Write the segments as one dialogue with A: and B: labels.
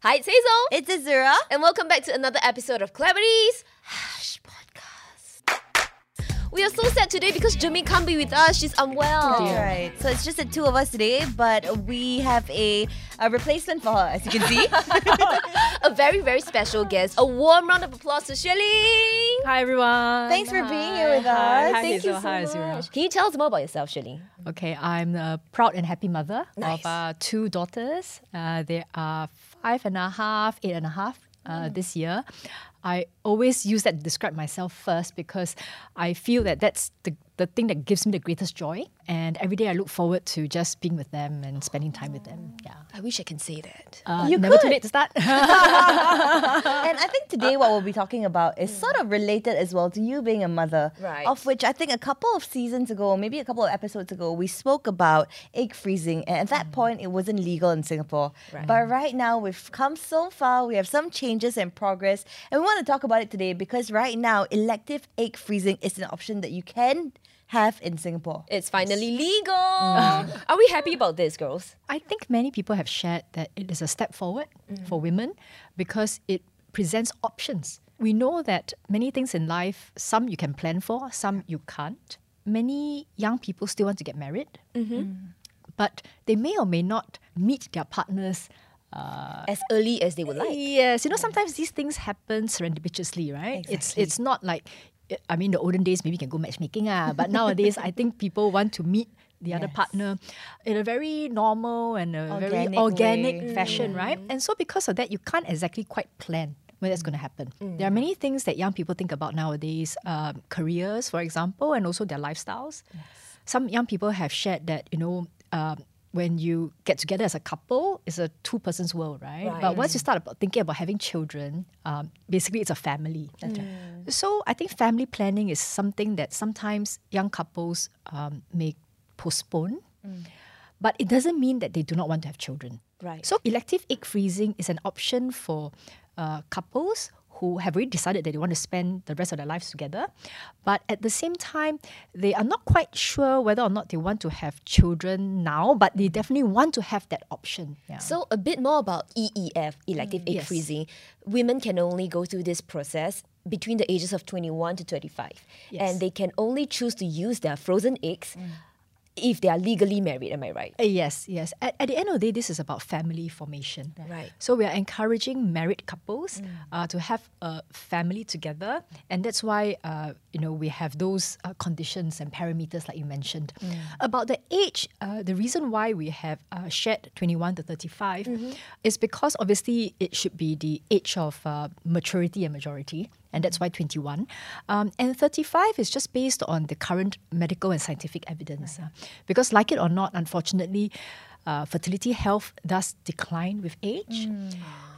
A: Hi, it's Hazel.
B: It's Azura.
A: And welcome back to another episode of Celebrities Hash Podcast. We are so sad today because Jimmy can't be with us. She's unwell.
B: That's right. So it's just the two of us today, but we have a, a replacement for her, as you can see.
A: A very, very special guest. A warm round of applause to Shirley.
C: Hi everyone.
B: Thanks for being here with
C: Hi,
B: us.
C: hi,
A: Thank you so
C: Hi,
A: much. Can you tell us more about yourself, Shirley?
C: Okay, I'm a proud and happy mother
A: Nice.
C: of uh, two daughters. Uh, they are five and a half, eight and a half uh, this year. I always use that to describe myself first because I feel that that's the, the thing that gives me the greatest joy. And every day I look forward to just being with them and spending time with them. Yeah.
A: I wish I can say that.
C: Uh,
B: You
C: never too
B: could.
C: late to start.
B: and I think today what we'll be talking about is sort of related as well to you being a mother.
A: Right.
B: Of which I think a couple of seasons ago, maybe a couple of episodes ago, we spoke about egg freezing. And at that point, it wasn't legal in Singapore.
A: Right.
B: But right now, we've come so far. We have some changes and progress. And we want to talk about it today because right now, elective egg freezing is an option that you can have in Singapore.
A: It's finally legal. Mm. Are we happy about this, girls?
C: I think many people have shared that it is a step forward mm. for women because it presents options. We know that many things in life, some you can plan for, some you can't. Many young people still want to get married, mm-hmm. mm. but they may or may not meet their partners. Uh,
A: As early as they would like.
C: Yes, you know sometimes these things happen serendipitously, right? It's it's not like I mean the olden days maybe you can go matchmaking ah, but nowadays I think people want to meet the other partner in a very normal and a very
B: Organic
C: organic
B: way.
C: fashion, right? And so because of that, you can't exactly quite plan when that's going to happen. There are many things that young people think about nowadays, um, careers, for example, and also their lifestyles. Some young people have shared that you know. Um, when you get together as a couple, it's a two person's world, right?
A: Right.
C: But once you start about thinking about having children, um, basically it's a family. So I think family planning is something that sometimes young couples um, may postpone, but it doesn't mean that they do not want to have children.
A: Right.
C: So elective egg freezing is an option for uh, couples who have already decided that they want to spend the rest of their lives together, but at the same time, they are not quite sure whether or not they want to have children now, but they definitely want to have that option. Yeah.
A: So a bit more about EEF, elective mm, egg
C: yes.
A: freezing. Women can only go through this process between the ages of 21 to 35.
C: Yes.
A: And they can only choose to use their frozen eggs mm. If they are legally married, am I right?
C: Uh, Yes, yes. At, at the end of the day, this is about family formation.
A: Right.
C: So we are encouraging married couples uh, to have a family together, and that's why uh, you know we have those uh, conditions and parameters like you mentioned. About the age, uh, the reason why we have uh, shared twenty one to thirty is because obviously it should be the age of uh, maturity and majority. And that's why 21. Um, and 35 is just based on the current medical and scientific evidence. uh, because, like it or not, unfortunately, uh, fertility health does decline with age.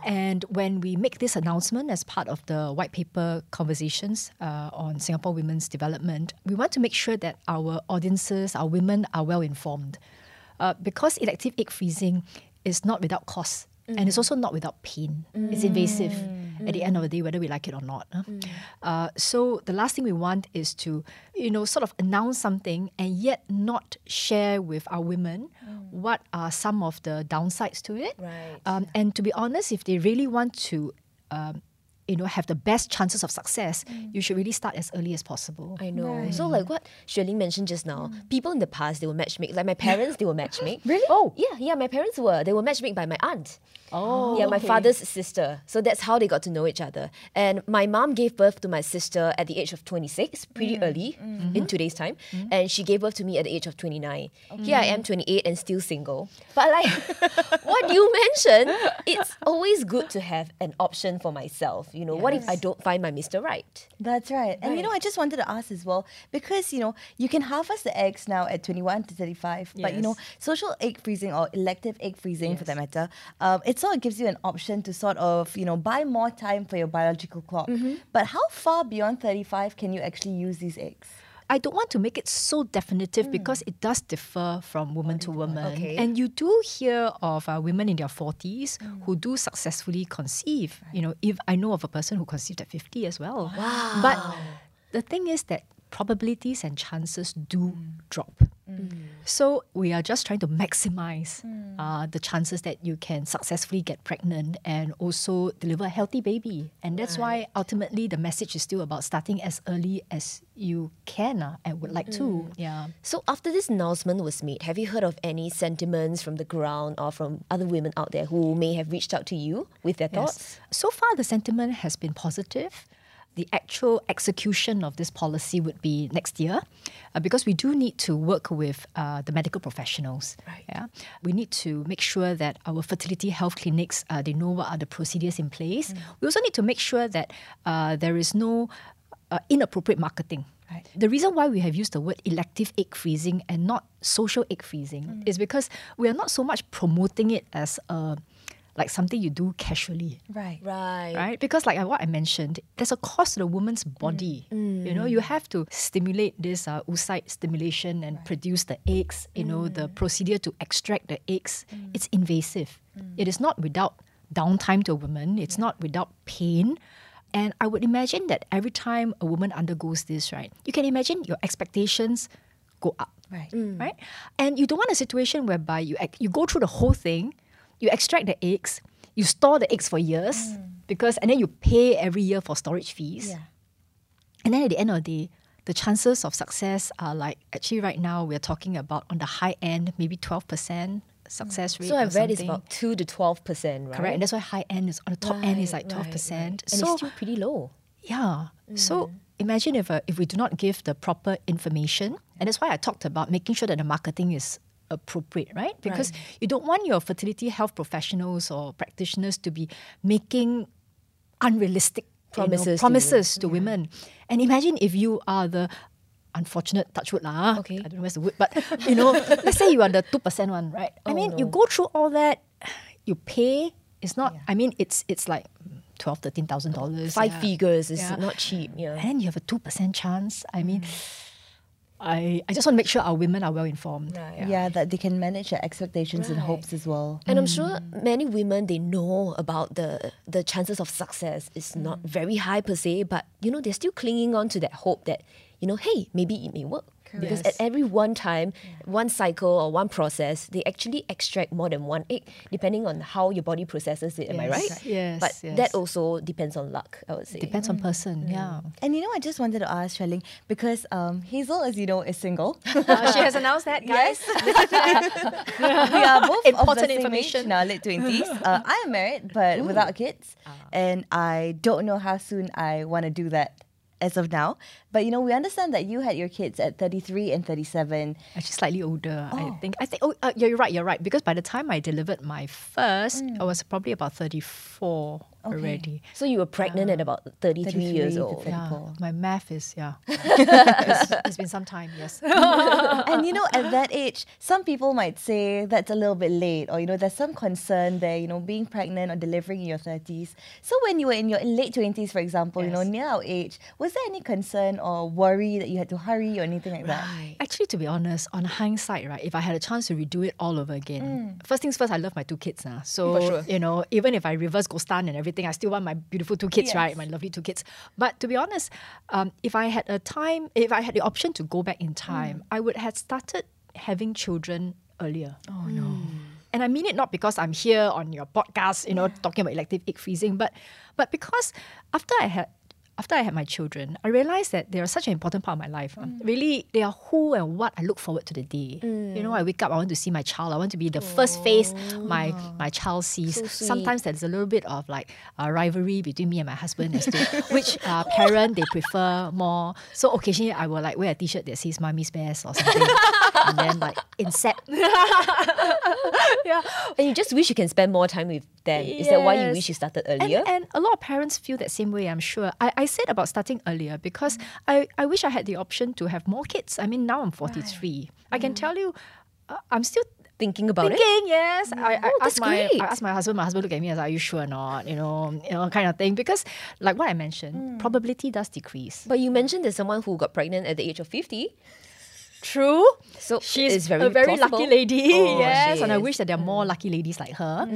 C: And when we make this announcement as part of the white paper conversations uh, on Singapore women's development, we want to make sure that our audiences, our women, are well informed. Uh, because elective egg freezing is not without cost. And it's also not without pain. It's invasive at the end of the day, whether we like it or not. huh? Uh, so the last thing we want is to, you know, sort of announce something and yet not share with our women what are some of the downsides to it.
A: Right.
C: Um, and to be honest, if they really want to, um, you know, have the best chances of success, you should really start as early as possible.
A: I know. So like what Shirley mentioned just now, people in the past they were matchmake. Like my parents, they were matchmake.
C: Really? Oh.
A: Yeah, yeah. My parents were. They were matchmake by my aunt.
C: Oh,
A: Yeah, my
C: okay.
A: father's sister. So that's how they got to know each other. And my mom gave birth to my sister at the age of 26, pretty mm. early mm-hmm. in today's time. Mm-hmm. And she gave birth to me at the age of 29. Here I am, 28, and still single. But like what you mentioned, it's always good to have an option for myself. You know, what if I don't find my Mr. Right?
B: That's right. And you know, I just wanted to ask as well, because you know, you can harvest the eggs now at 21 to 35, but you know, social egg freezing or elective egg freezing for that matter, um, it sort of gives you an option to sort of, you know, buy more time for your biological clock. Mm-hmm. But how far beyond 35 can you actually use these eggs?
C: I don't want to make it so definitive hmm. because it does differ from woman to woman.
A: Okay.
C: And you do hear of uh, women in their 40s hmm. who do successfully conceive. You know, if I know of a person who conceived at 50 as well. Wow. But the thing is that probabilities and chances do drop. So we are just trying to maximize uh, the chances that you can successfully get pregnant and also deliver a healthy baby. And that's why ultimately the message is still about starting as early as you can uh, and would like to. Yeah.
A: So after this announcement was made, have you heard of any sentiments from the ground or from other women out there who may have reached out to you with their thoughts?
C: So far, the sentiment has been positive. The actual execution of this policy would be next year, uh, because we do need to work with uh, the medical professionals.
A: Right.
C: Yeah, we need to make sure that our fertility health clinics uh, they know what are the procedures in place. We also need to make sure that uh, there is no uh, inappropriate marketing.
B: Right.
C: The reason why we have used the word elective egg freezing and not social egg freezing is because we are not so much promoting it as a like something you do casually
B: Right.
A: Right.
C: right? Because like what I mentioned, there's a cost to the woman's body. Mm. You know, you mm. have to stimulate this uh, oocyte stimulation and produce the eggs. You know, the mm. procedure to extract the eggs, it's invasive. It is not without downtime to a woman. It's not without pain. And I would imagine that every time a woman undergoes this, right, you can imagine your expectations go up
B: Right.
C: right? And you don't want a situation whereby you ac- you go through the whole thing, you extract the eggs, you store the eggs for years mm. because, and then you pay every year for storage fees,
B: Yeah.
C: and then at the end of the day, the chances of success are like actually right now we're talking about on the high end maybe twelve percent success mm. rate.
A: So I've read it's about two to twelve percent, right?
C: correct, and that's why high end is on the top end is like 12%.
A: right. And
C: So
A: it's still pretty low.
C: yeah. So mm. imagine if uh, if we do not give the proper information, and that's why I talked about making sure that the marketing is appropriate, right? Because you don't want your fertility health professionals or practitioners to be making unrealistic you know,
A: Promises to
C: promises to women. And imagine if you are the unfortunate touch wood lah.
A: Okay.
C: I don't know where's the wood, but you know, let's say you are the two percent one, right? I
A: Oh,
C: mean, you go through all that, you pay. It's not. I mean, it's it's like twelve, thirteen thousand dollars.
A: Five figures is
C: Yeah.
A: not cheap. Yeah.
C: And you have a two percent chance. I mean,
A: Mm.
C: I I just want to make sure our women are well informed.
A: Right.
B: Yeah. yeah that they can manage their expectations and hopes as well.
A: And I'm sure many women they know about the the chances of success is
C: Mm.
A: not very high per se, but you know they're still clinging on to that hope that you know, hey, maybe it may work. Because at every one time, one cycle or one process, they actually extract more than one egg, depending on how your body processes it. Am I right?
C: Yes,
A: But
C: yes.
A: that also depends on luck. I would say.
C: Depends on person. Yeah.
B: And you know, I just wanted to ask Xueling because um, Hazel, as you know, is single.
C: Uh, she has announced that, guys.
B: we are both
C: Important
B: of the same
C: information.
B: age in our late twenties. Uh, I am married, but without kids,
C: Ah.
B: and I don't know how soon I want to do that as of now. But you know, we understand that you had your kids at thirty three and thirty seven.
C: Actually, slightly older. I think. I think. Oh, uh, yeah, you're right. You're right. Because by the time I delivered my first, I was probably about thirty-four already.
A: So you were pregnant at about 33,
B: 33
A: years old.
C: Yeah, my math is yeah. it's, it's been some time. Yes.
B: and you know, at that age, some people might say that's a little bit late, or you know, there's some concern there. You know, being pregnant or delivering in your thirties. So when you were in your late twenties, for example, you know, near our age, was there any concern or worry that you had to hurry or anything like that?
A: Right.
C: Actually, to be honest, on hindsight, right, if I had a chance to redo it all over again, mm. first things first, I love my two kids now. So,
A: sure.
C: you know, even if I reverse Gostan and everything, I still want my beautiful two kids,
B: Yes.
C: right? My lovely two kids. But to be honest, um, if I had a time, if I had the option to go back in time, mm. I would have started having children earlier. Oh, no. Mm. And I mean it not because I'm here on your podcast, you know, talking about elective egg freezing, but but because after I had after I had my children, I realized that they are such an important part of my life. uh. Really, they are who and what I look forward to the day. You know, I wake up, I want to see my child. I want to be the first face my my child sees.
A: So.
C: Sometimes there's a little bit of like uh, rivalry between me and my husband as to which uh, parent they prefer more. So occasionally I will like wear a t-shirt that says "Mommy's best" or something, and then like inset. yeah,
A: And you just wish you can spend more time with them. Is that why you wish you started
C: and,
A: earlier?
C: and a lot of parents feel that same way, I'm sure. I, I said about starting earlier because I, I wish I had the option to have more kids. I mean, now I'm 43. I can mm. tell you, uh, I'm still
A: Thinking about it?
C: thinking, yes. Mm. I, I,
A: Oh, that's
C: asked my,
A: great.
C: I asked my husband, my husband looked at me and said, Are you sure or not? You know, you know, kind of thing. Because, like what I mentioned, mm. probability does decrease.
A: But you mentioned there's someone who got pregnant at the age of 50.
C: True.
A: So
C: She's
A: very
C: a very
A: plausible.
C: lucky lady.
A: Oh,
C: yes, and I wish that there are more lucky ladies like her.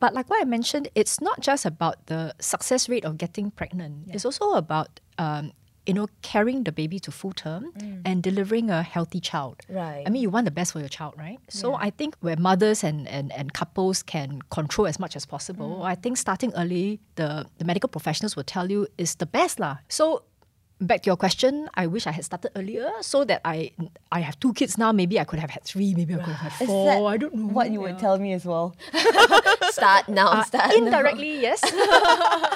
C: But like what I mentioned, it's not just about the success rate of getting pregnant. It's also about um, you know, carrying the baby to full term and delivering a healthy child.
A: Right.
C: I mean, you want the best for your child, right? So I think where mothers and, and, and couples can control as much as possible, I think starting early, the, the medical professionals will tell you is the best lah. So back to your question, I wish I had started earlier so that I I have two kids now. Maybe I could have had three. Maybe I could have had four. I don't know.
B: what you would tell me as well.
A: Start now.
C: Uh,
A: start now.
C: indirectly, yes.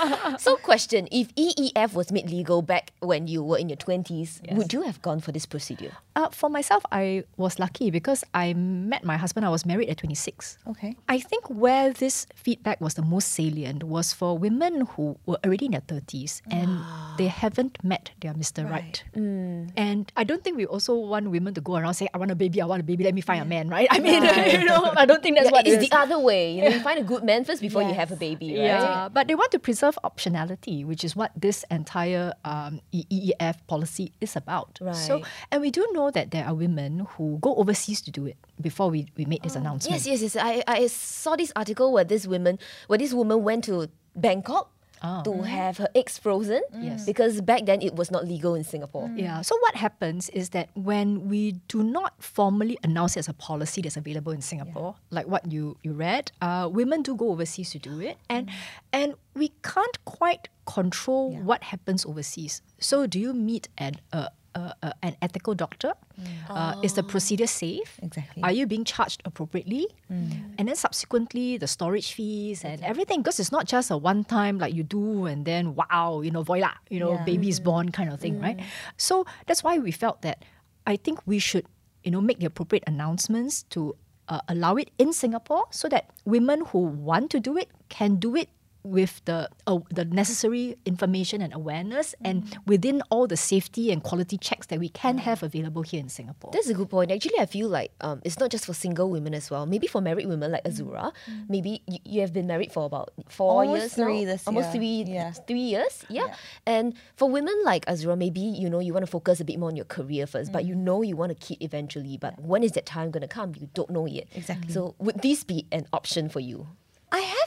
A: So, question: If EEF was made legal back when you were in your twenties, would you have gone for this procedure?
C: uh, for myself, I was lucky because I met my husband. I was married at 26.
B: Okay.
C: I think where this feedback was the most salient was for women who were already in their 30s and they haven't met their Mr. Right. And I don't think we also want women to go around saying, I want a baby, I want a baby, let me find a man, right? I mean, you know, I don't think that's
A: Yeah,
C: what it
A: it's
C: is.
A: the other way. You know, you find a good man first before you have a baby, right?
C: Yeah, but they want to preserve optionality, which is what this entire um, EEF policy is about.
A: Right.
C: So, and we do know that there are women who go overseas to do it before we, we made this announcement.
A: Yes, yes, yes. I, I saw this article where this woman, where this woman went to Bangkok to have her eggs frozen.
C: Yes.
A: Because back then it was not legal in Singapore.
C: Yeah. So what happens is that when we do not formally announce it as a policy that's available in Singapore, like what you you read, uh, women do go overseas to do it, and and we can't quite control what happens overseas. So do you meet an uh, uh, uh, an ethical doctor? Uh, is the procedure safe?
B: Exactly.
C: Are you being charged appropriately? And then subsequently, the storage fees and everything, because it's not just a one time like you do and then wow, you know, voila, you know,
B: Yeah.
C: baby is born kind of thing, right? So that's why we felt that I think we should, you know, make the appropriate announcements to uh, allow it in Singapore so that women who want to do it can do it with the uh, the necessary information and awareness and within all the safety and quality checks that we can have available here in Singapore.
A: That's a good point. Actually, I feel like um, it's not just for single women as well. Maybe for married women like
B: Mm.
A: Azura, maybe you, you have been married for about four
B: Almost
A: years
B: three
A: now.
B: this
A: Almost
B: year.
A: three,
B: Yeah.
A: three years. Yeah.
B: Yeah.
A: And for women like Azura, maybe you know you want to focus a bit more on your career first, but
B: Mm.
A: you know you want a kid eventually. But when is that time going to come? You don't know yet.
B: Exactly.
A: So would this be an option for you?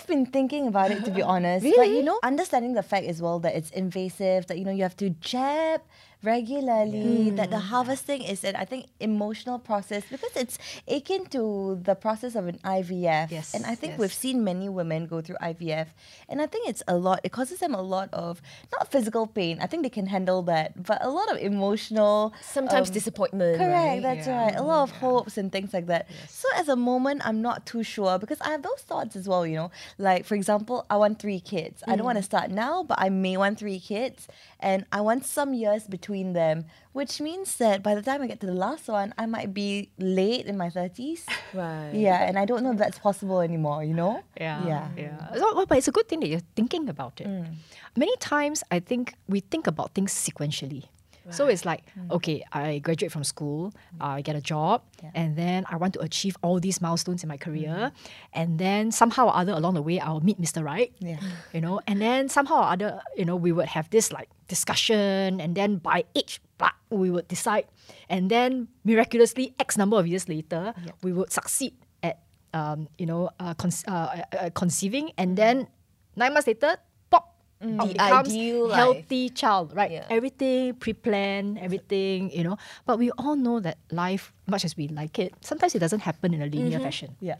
B: Been thinking about it to be honest. But
A: Really?
B: you know, understanding the fact as well that it's invasive, that you know you have to jab regularly, that the harvesting is an I think emotional process because it's akin to the process of an IVF.
C: Yes,
B: And I think
C: yes.
B: we've seen many women go through IVF and I think it's a lot it causes them a lot of not physical pain. I think they can handle that, but a lot of emotional
A: Sometimes
B: um,
A: disappointment.
B: Correct,
A: right?
B: that's
C: Yeah.
B: right. A lot of hopes and things like that. So at the moment, I'm not too sure because I have those thoughts as well, you know. Like, for example, I want three kids. I don't want to start now, but I may want three kids. And I want some years between them, which means that by the time I get to the last one, I might be late in my 30s.
A: Right.
B: Yeah, and I don't know if that's possible anymore, you know?
C: Yeah.
B: Yeah.
C: Yeah. So, but it's a good thing that you're thinking about it. Mm. Many times, I think we think about things sequentially. So it's like, mm. okay, I graduate from school, uh, I get a job, and then I want to achieve all these milestones in my career. Mm. And then somehow or other along the way, I'll meet Mr. Right.
B: Yeah.
C: You know, and then somehow or other, you know, we would have this like discussion, and then by age, blah, we would decide. And then miraculously, X number of years later, we would succeed at, um, you know, uh, con- uh, uh, conceiving. And then nine months later, pop, out
A: The
C: becomes
A: ideal life.
C: healthy child, right?
A: Yeah.
C: Everything pre-planned, everything, you know. But we all know that life, much as we like it, sometimes it doesn't happen in a linear fashion.
B: Yeah.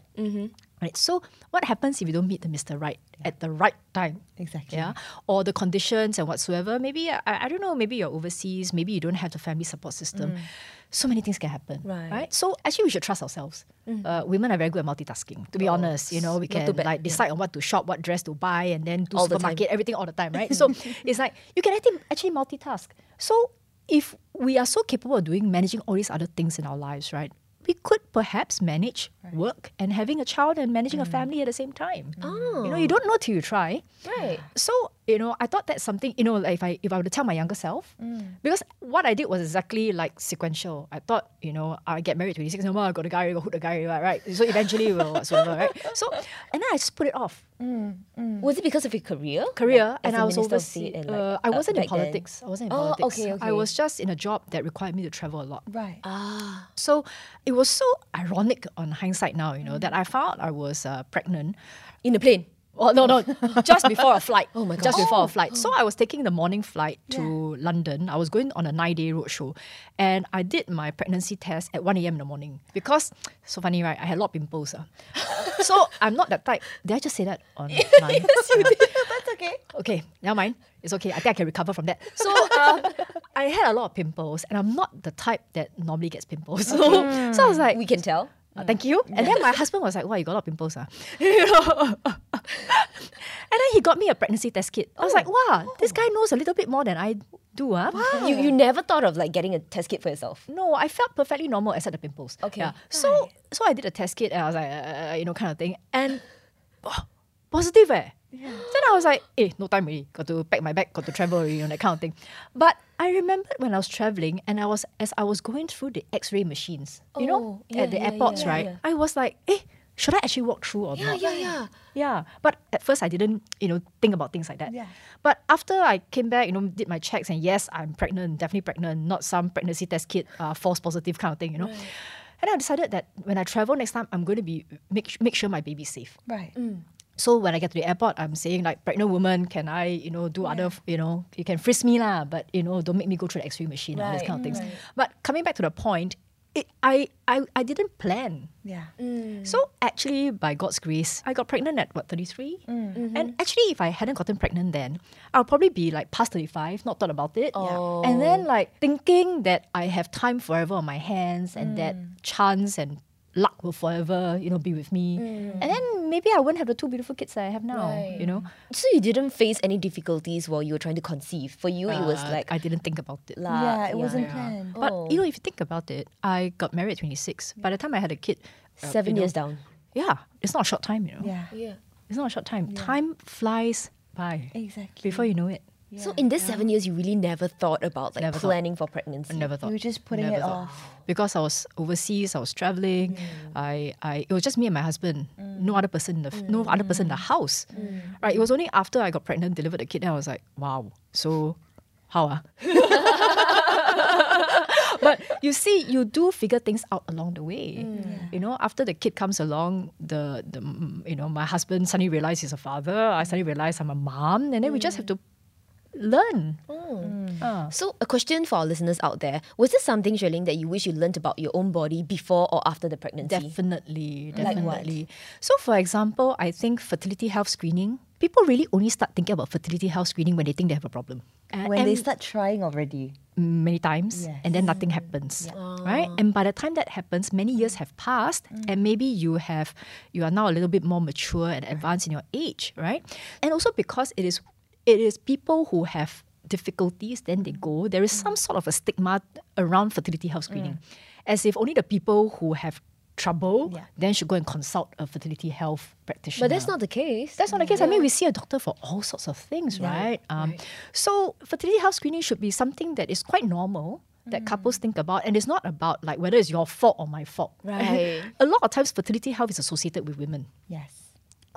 C: Right. So what happens if you don't meet the Mr. Right at the right time?
B: Exactly.
C: Yeah. Or the conditions and whatsoever. Maybe I, I don't know, maybe you're overseas, maybe you don't have the family support system. So many things can happen.
A: Right. right?
C: So actually we should trust ourselves. Uh, women are very good at multitasking, to be honest. You know, we can like decide on what to shop, what dress to buy, and then do
A: All the
C: supermarket, everything all the time, right? so it's like you can actually, actually multitask. So if we are so capable of doing managing all these other things in our lives, right? We could perhaps manage work and having a child and managing a mm. family at the same time. Oh. You know, you don't know till you try.
A: Right.
C: So you know, I thought that's something. You know, like if I if I were to tell my younger self, mm. because what I did was exactly like sequential. I thought, you know, I get married twenty six. No, more, I got a guy, I got hook the guy, right? right? So eventually, we'll whatsoever, right? So and then I just put it off.
A: Was it because of your career?
C: Career,
A: Like,
C: and
A: as
C: I
A: a
C: was overseas.
A: And, like,
C: uh, I
A: uh,
C: wasn't in
A: back then?
C: politics. I wasn't in
A: Oh,
C: politics.
A: okay,
C: I was just in a job that required me to travel a lot.
B: Right.
A: Ah.
C: So it was so ironic on hindsight now, you know, that I found I was uh, pregnant
A: In the plane.
C: Oh no no, just before a flight.
A: Oh my
C: god!
A: Just
C: before a flight. So I was taking the morning flight to London. I was going on a nine-day road show, and I did my pregnancy test at one a.m. in the morning because so funny, right? I had a lot of pimples. ah. so I'm not that type. Did I just say that on line?
B: That's okay.
C: Okay, never mind. It's okay. I think I can recover from that. So um, I had a lot of pimples, and I'm not the type that normally gets pimples. So, so I was like,
A: We can tell.
C: Uh, thank you. And then my husband was like, "Wow, you got a lot of pimples, ah." You know? and then he got me a pregnancy test kit. I was like, "Wow, this guy knows a little bit more than I do, ah."
A: You you never thought of like getting a test kit for yourself.
C: No, I felt perfectly normal except the pimples.
A: Okay.
C: Yeah. So so I did a test kit and I was like, uh, you know, kind of thing. And oh, positive eh. Then I was like, eh, no time really. Got to pack my bag, got to travel, you know, that kind of thing. But I remembered when I was traveling and I was as I was going through the X-ray machines, you know,
A: Oh, yeah,
C: at the
A: yeah,
C: airports,
A: yeah,
C: right?
A: yeah.
C: I was like, eh, should I actually walk through or
A: Yeah,
C: not?
A: yeah, yeah.
C: Yeah, but at first I didn't, you know, think about things like that.
B: Yeah.
C: But after I came back, you know, did my checks, and yes, I'm pregnant, definitely pregnant, not some pregnancy test kit, uh, false positive kind of thing, you know. And I decided that when I travel next time, I'm going to be make make sure my baby's safe.
B: Right.
C: So when I get to the airport, I'm saying like, pregnant woman, can I, you know, do other, you know, you can frisk me lah, but you know, don't make me go through the X-ray machine, and all these kind of things. But coming back to the point, it, I, I I didn't plan.
B: Yeah. Mm.
C: So actually, by God's grace, I got pregnant at what 33, mm. mm-hmm. and actually, if I hadn't gotten pregnant then, I'll probably be like past 35, not thought about it,
A: Oh.
C: and then like thinking that I have time forever on my hands and that mm. chance and luck will forever, you know, be with me, and then maybe I wouldn't have the two beautiful kids that I have now,
A: Right.
C: you know.
A: So you didn't face any difficulties while you were trying to conceive. For you, it was
C: Uh,
A: like
C: I didn't think about it.
A: la-
B: yeah, it wasn't planned.
C: But
A: Oh.
C: you know, if you think about it, I got married at 26. By the time I had a kid, uh,
A: seven
C: you know,
A: years down.
C: Yeah, it's not a short time, you know.
B: Yeah.
A: Yeah.
C: It's not a short time. Time flies by
B: Exactly.
C: before you know it.
A: So in this seven years, you really never thought about like
C: Never thought.
A: planning for pregnancy.
C: I never thought.
B: You were just putting
C: Never
B: it
C: thought.
B: off.
C: Because I was overseas, I was traveling. Mm. I, I, it was just me and my husband. Mm. No other person, in the, f no mm. other person in the house. Right. It was only after I got pregnant, delivered the kid, and I was like, wow. So, how ah? but you see, you do figure things out along the way. You know, after the kid comes along, the the mm, you know my husband suddenly realized he's a father. I suddenly realized I'm a mom, and then we just have to learn. Ah.
A: So a question for our listeners out there: Was this something, Xueling, that you wish you learned about your own body before or after the pregnancy?
C: Definitely,
A: Like
C: definitely. So, for example, I think fertility health screening. People really only start thinking about fertility health screening when they think they have a problem. Uh,
B: When they start trying already.
C: many times,
B: Yes.
C: and then nothing happens, right? And by the time that happens, many years have passed, and maybe you have you are now a little bit more mature and advanced in your age, right? And also because it is it is people who have difficulties, then they go. There is some sort of a stigma around fertility health screening, as if only the people who have trouble
B: Yeah.
C: then should go and consult a fertility health practitioner.
A: But that's not the case.
C: That's not the case. I mean, we see a doctor for all sorts of things, right? Um, So, fertility health screening should be something that is quite normal that couples think about, and it's not about like whether it's your fault or my fault.
A: Right.
C: a lot of times, fertility health is associated with women,
B: Yes.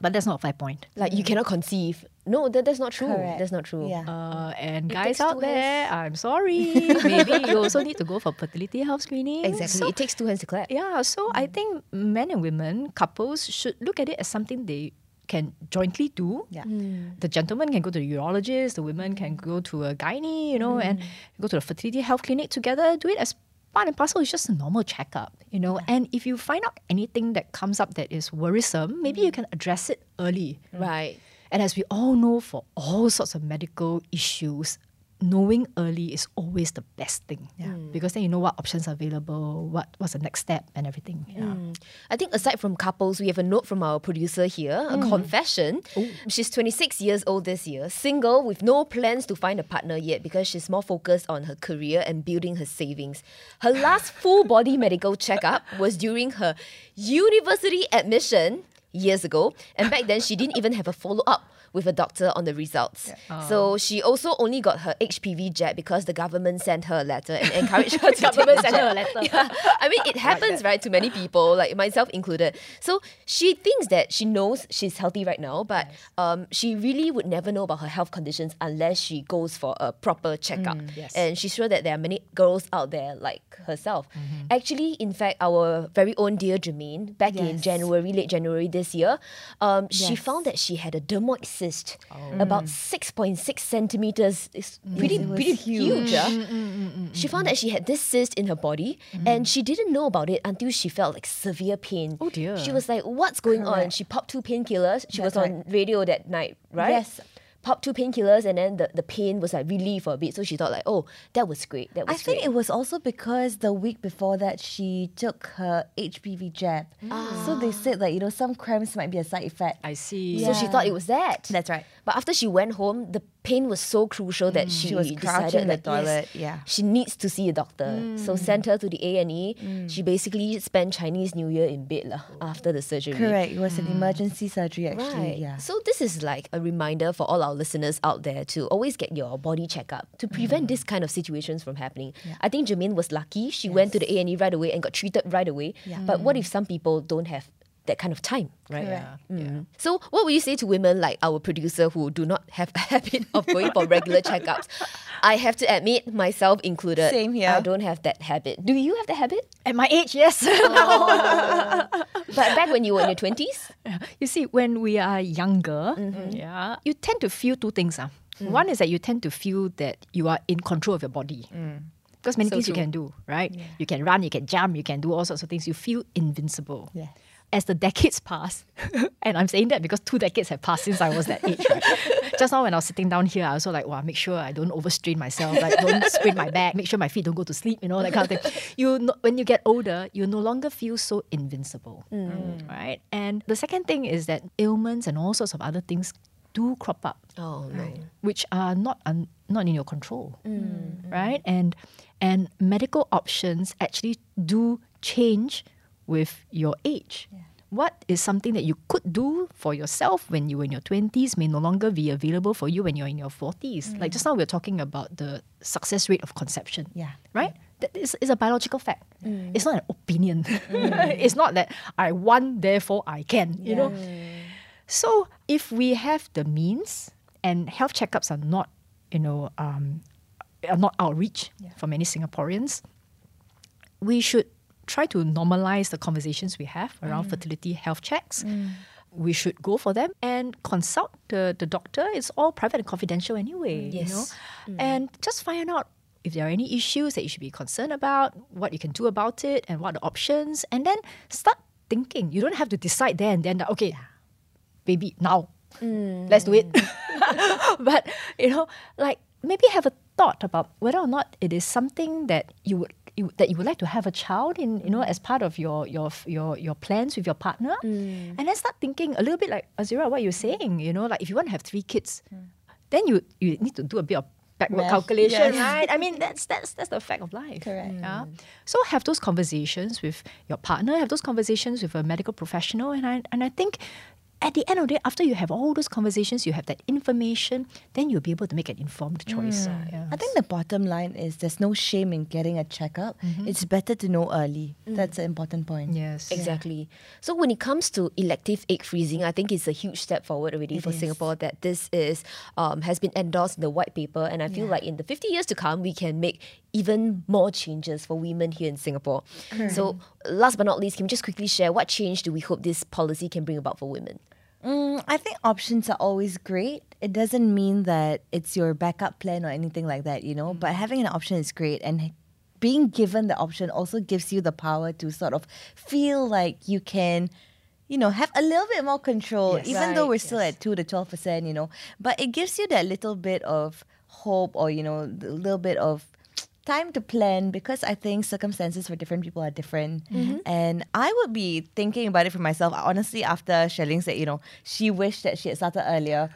C: But that's not my point.
A: like you mm. cannot conceive. No, that, that's not true.
B: Correct.
A: That's not true.
B: Yeah.
C: Uh, and
A: takes
C: guys out
A: two
C: there, I'm sorry. Maybe you also need to go for fertility health screening.
A: Exactly.
C: So-
A: it takes two hands to clap.
C: Yeah, so I mm. think men and women, couples should look at it as something they can jointly do.
B: Yeah. Mm.
C: The gentleman can go to the urologist, the women can go to a gynae, you know, and go to the fertility health clinic together. Do it as part and parcel. It's just a normal checkup, you know. And if you find out anything that comes up that is worrisome, maybe you mm. can address it early.
A: Right.
C: And as we all know, for all sorts of medical issues, knowing early is always the best thing. Yeah. Hmm. Because then you know what options are available, what what's the next step, and everything. Yeah. Hmm.
A: I think aside from couples, we have a note from our producer here, a hmm. confession. She's 26 years old this year, single with no plans to find a partner yet because she's more focused on her career and building her savings. Her last full body medical checkup was during her university admission years ago, and back then she didn't even have a follow up with a doctor on the results. So she also only got her HPV jab because the government sent her a letter and encouraged her to
C: Government sent her a letter.
A: Yeah. I mean, it happens, right, to many people, like myself included. So she thinks that she knows she's healthy right now, but um, she really would never know about her health conditions unless she goes for a proper checkup.
C: yes.
A: And she's sure that there are many girls out there like herself. Actually, in fact, our very own dear Jermaine, back in January, late January this year, um, she found that she had a dermoid cyst, oh. about mm. 6.6 centimeters. It's pretty,
B: it
A: pretty
B: huge.
A: huge. ah. She found that she had this cyst in her body mm-hmm. and she didn't know about it until she felt like severe pain.
C: Oh, dear.
A: She was like, What's going on? She popped two painkillers. She was
B: That's
A: on radio that night, right?
B: Yes.
A: Popped two painkillers and then the, the pain was like relieved for a bit. So she thought like, oh, that was great. That was
B: I think it was also because the week before that she took her HPV jab. Ah. So they said that you know some cramps might be a side effect.
C: I see.
A: So she thought it was that.
B: That's right.
A: But after she went home, the pain was so crucial that mm, she,
B: She was
A: decided
B: the
A: like, yes,
B: yeah.
A: she needs to see a doctor. So mm. sent her to the A and E. Mm. She basically spent Chinese New Year in bed lah after the surgery.
B: Correct. It was an emergency surgery actually.
A: Right.
B: Yeah.
A: So this is like a reminder for all our listeners out there to always get your body checkup to prevent this kind of situations from happening. I think Jermaine was lucky. She went to the A and E right away and got treated right away. But what if some people don't have that kind of time, right?
B: Yeah.
A: Mm. So what would you say to women like our producer who do not have a habit of going for regular checkups? I have to admit, myself included.
B: Same here.
A: I don't have that habit. Do you have the habit?
C: At my age, yes.
A: But back when you were in your twenties?
C: You see, when we are younger,
A: Mm-hmm.
C: yeah, you tend to feel two things. ah.
A: Mm.
C: One is that you tend to feel that you are in control of your body. Because many
A: Mm. So
C: things you can do, right? You can run, you can jump, you can do all sorts of things. You feel invincible.
B: Yeah.
C: As the decades pass, and I'm saying that because two decades have passed since I was that age, right? Just now when I was sitting down here, I also like, wow, make sure I don't overstrain myself, like don't sprain my back, make sure my feet don't go to sleep, you know, that kind of thing. You no, when you get older, you no longer feel so invincible, mm. right? And the second thing is that ailments and all sorts of other things do crop up
A: Oh no.
C: which are not un, not in your control, mm. right? And and medical options actually do change with your age. What is something that you could do for yourself when you were in your twenties may no longer be available for you when you're in your forties. Mm. Like just now, we are talking about the success rate of conception.
B: Yeah.
C: right. That is, is a biological fact. Mm. It's not an opinion. Mm. it's not that I want, therefore I can. You know. So if we have the means and health checkups are not, you know, um, are not outreach for many Singaporeans, we should try to normalize the conversations we have around mm. fertility health checks. Mm. We should go for them and consult the, the doctor. It's all private and confidential anyway. You know?
A: Yes.
C: And just find out if there are any issues that you should be concerned about, what you can do about it, and what are the options, and then start thinking. You don't have to decide there and then that, okay, baby, now. Let's do it. but you know, like maybe have a thought about whether or not it is something that you would you, that you would like to have a child in, you know, as part of your your your your plans with your partner, mm. and then start thinking a little bit like Azura, what you're saying. You know, like if you want to have three kids, then you you need to do a bit of backward
B: Math,
C: calculation,
B: yes.
C: right? I mean, that's that's that's the fact of life.
B: Correct.
C: Yeah. Mm. So have those conversations with your partner, have those conversations with a medical professional, and I and I think at the end of the day, after you have all those conversations, you have that information, then you'll be able to make an informed choice. Mm, uh, yeah.
B: I think the bottom line is there's no shame in getting a checkup. Mm-hmm. It's better to know early. Mm. That's an important point.
C: Yes.
A: Exactly. So when it comes to elective egg freezing, I think it's a huge step forward already for
B: is.
A: Singapore that this is um, has been endorsed in the white paper, and I feel like in the 50 years to come, we can make even more changes for women here in Singapore. So last but not least, can we just quickly share what change do we hope this policy can bring about for women?
B: Mm, I think options are always great. It doesn't mean that it's your backup plan or anything like that, you know, but having an option is great. And being given the option also gives you the power to sort of feel like you can. You know, have a little bit more control,
C: Yes.
B: even though we're still at two to twelve percent. You know, but it gives you that little bit of hope, or you know, a little bit of time to plan because I think circumstances for different people are different. Mm-hmm. And I would be thinking about it for myself. Honestly, after Xueling said, you know, she wished that she had started earlier.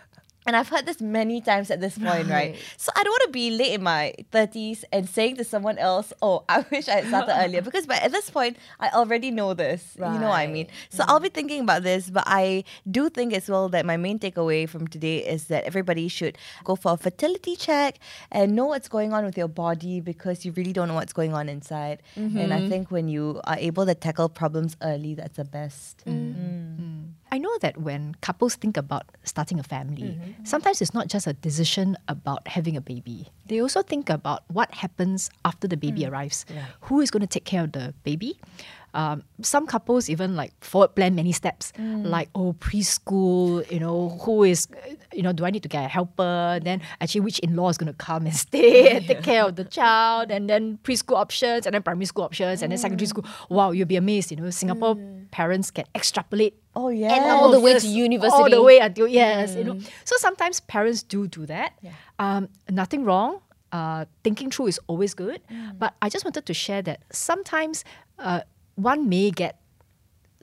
B: And I've heard this many times at this point, right?
A: Right.
B: So I don't want to be late in my 30s and saying to someone else, oh, I wish I had started earlier. Because by at this point, I already know this. You know what I mean?
A: Right.
B: So I'll be thinking about this. But I do think as well that my main takeaway from today is that everybody should go for a fertility check and know what's going on with your body because you really don't know what's going on inside. And I mm-hmm. think when you are able to tackle problems early, that's the best. Mm. Mm.
C: I know that when couples think about starting a family, mm-hmm. sometimes it's not just a decision about having a baby. They also think about what happens after the baby mm. arrives. Who is going to take care of the baby? Um, some couples even like forward plan many steps, like oh preschool. You know who is, you know, do I need to get a helper? Then actually, which in law is going to come and stay and take care of the child? And then preschool options, and then primary school options, and then secondary school. Wow, you'll be amazed. You know, Singapore parents can extrapolate
B: Oh, yeah.
A: And all the way to university.
C: All the way until yes, you know. So sometimes parents do do that. Um, nothing wrong. Uh, thinking through is always good. But I just wanted to share that sometimes uh, one may get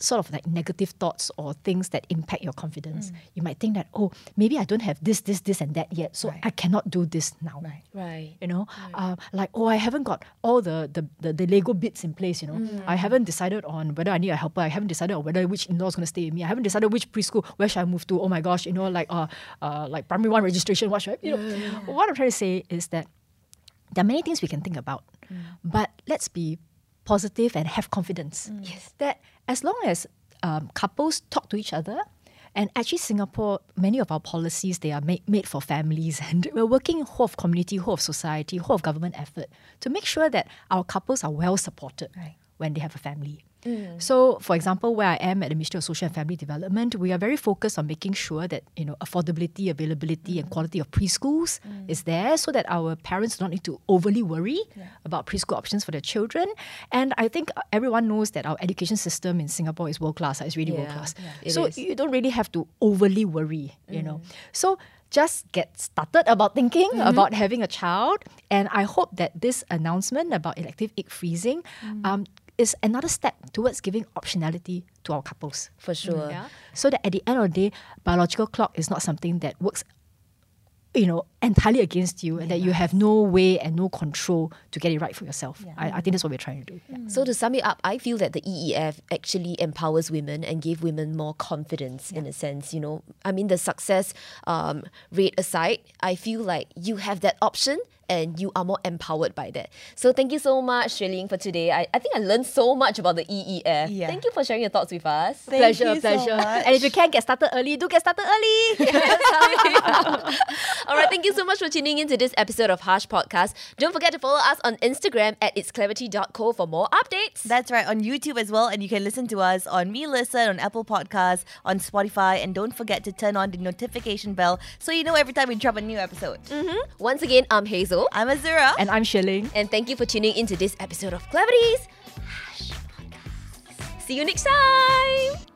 C: sort of like negative thoughts or things that impact your confidence. You might think that oh maybe I don't have this this this and that yet, so I cannot do this now.
B: Right.
A: Right.
C: You know, uh, like oh, I haven't got all the, the, the, the Lego bits in place. You know, I haven't decided on whether I need a helper. I haven't decided on whether which in-law is going to stay with me. I haven't decided which preschool where should I move to. Oh my gosh, you know, like uh, uh like primary one registration. What should I? You know, what I'm trying to say is that there are many things we can think about, but let's be positive and have confidence. Yes, that as long as um, couples talk to each other. And actually, Singapore, many of our policies they are made, made for families, and we're working whole of community, whole of society, whole of government effort to make sure that our couples are well supported when they have a family. Mm. So, for example, where I am at the Ministry of Social and Family Development, we are very focused on making sure that you know affordability, availability, and mm. quality of preschools mm. is there, so that our parents do not need to overly worry about preschool options for their children. And I think uh, everyone knows that our education system in Singapore is world class. It's really world class.
A: yeah.
C: So
A: is.
C: you don't really have to overly worry, you know. So just get started about thinking mm-hmm. about having a child, and I hope that this announcement about elective egg freezing um, is another step towards giving optionality to our couples.
A: For sure.
C: Yeah. So that at the end of the day, biological clock is not something that works, you know, entirely against you, and that you have no way and no control to get it right for yourself. I, I think that's what we're trying to do. Yeah.
A: So to sum it up, I feel that the EEF actually empowers women and give women more confidence in a sense. You know, I mean the success um, rate aside, I feel like you have that option and you are more empowered by that. So thank you so much, Shirley, for today. I, I think I learned so much about the EEF.
B: Yeah.
A: Thank you for sharing your thoughts with us.
B: Thank
C: pleasure,
B: you so
C: pleasure.
B: much.
C: and if you can get started early, do get started early.
A: All right, thank you so much for tuning in to this episode of Harsh Podcast. Don't forget to follow us on Instagram at itsclarity.co for more updates.
B: That's right, on YouTube as well. And you can listen to us on meListen, on Apple Podcasts, on Spotify. And don't forget to turn on the notification bell so you know every time we drop a new episode. Mm-hmm.
A: Once again, I'm Hazel.
B: I'm Azura.
C: and I'm Xueling.
A: And thank you for tuning into this episode of Podcast. See you next time.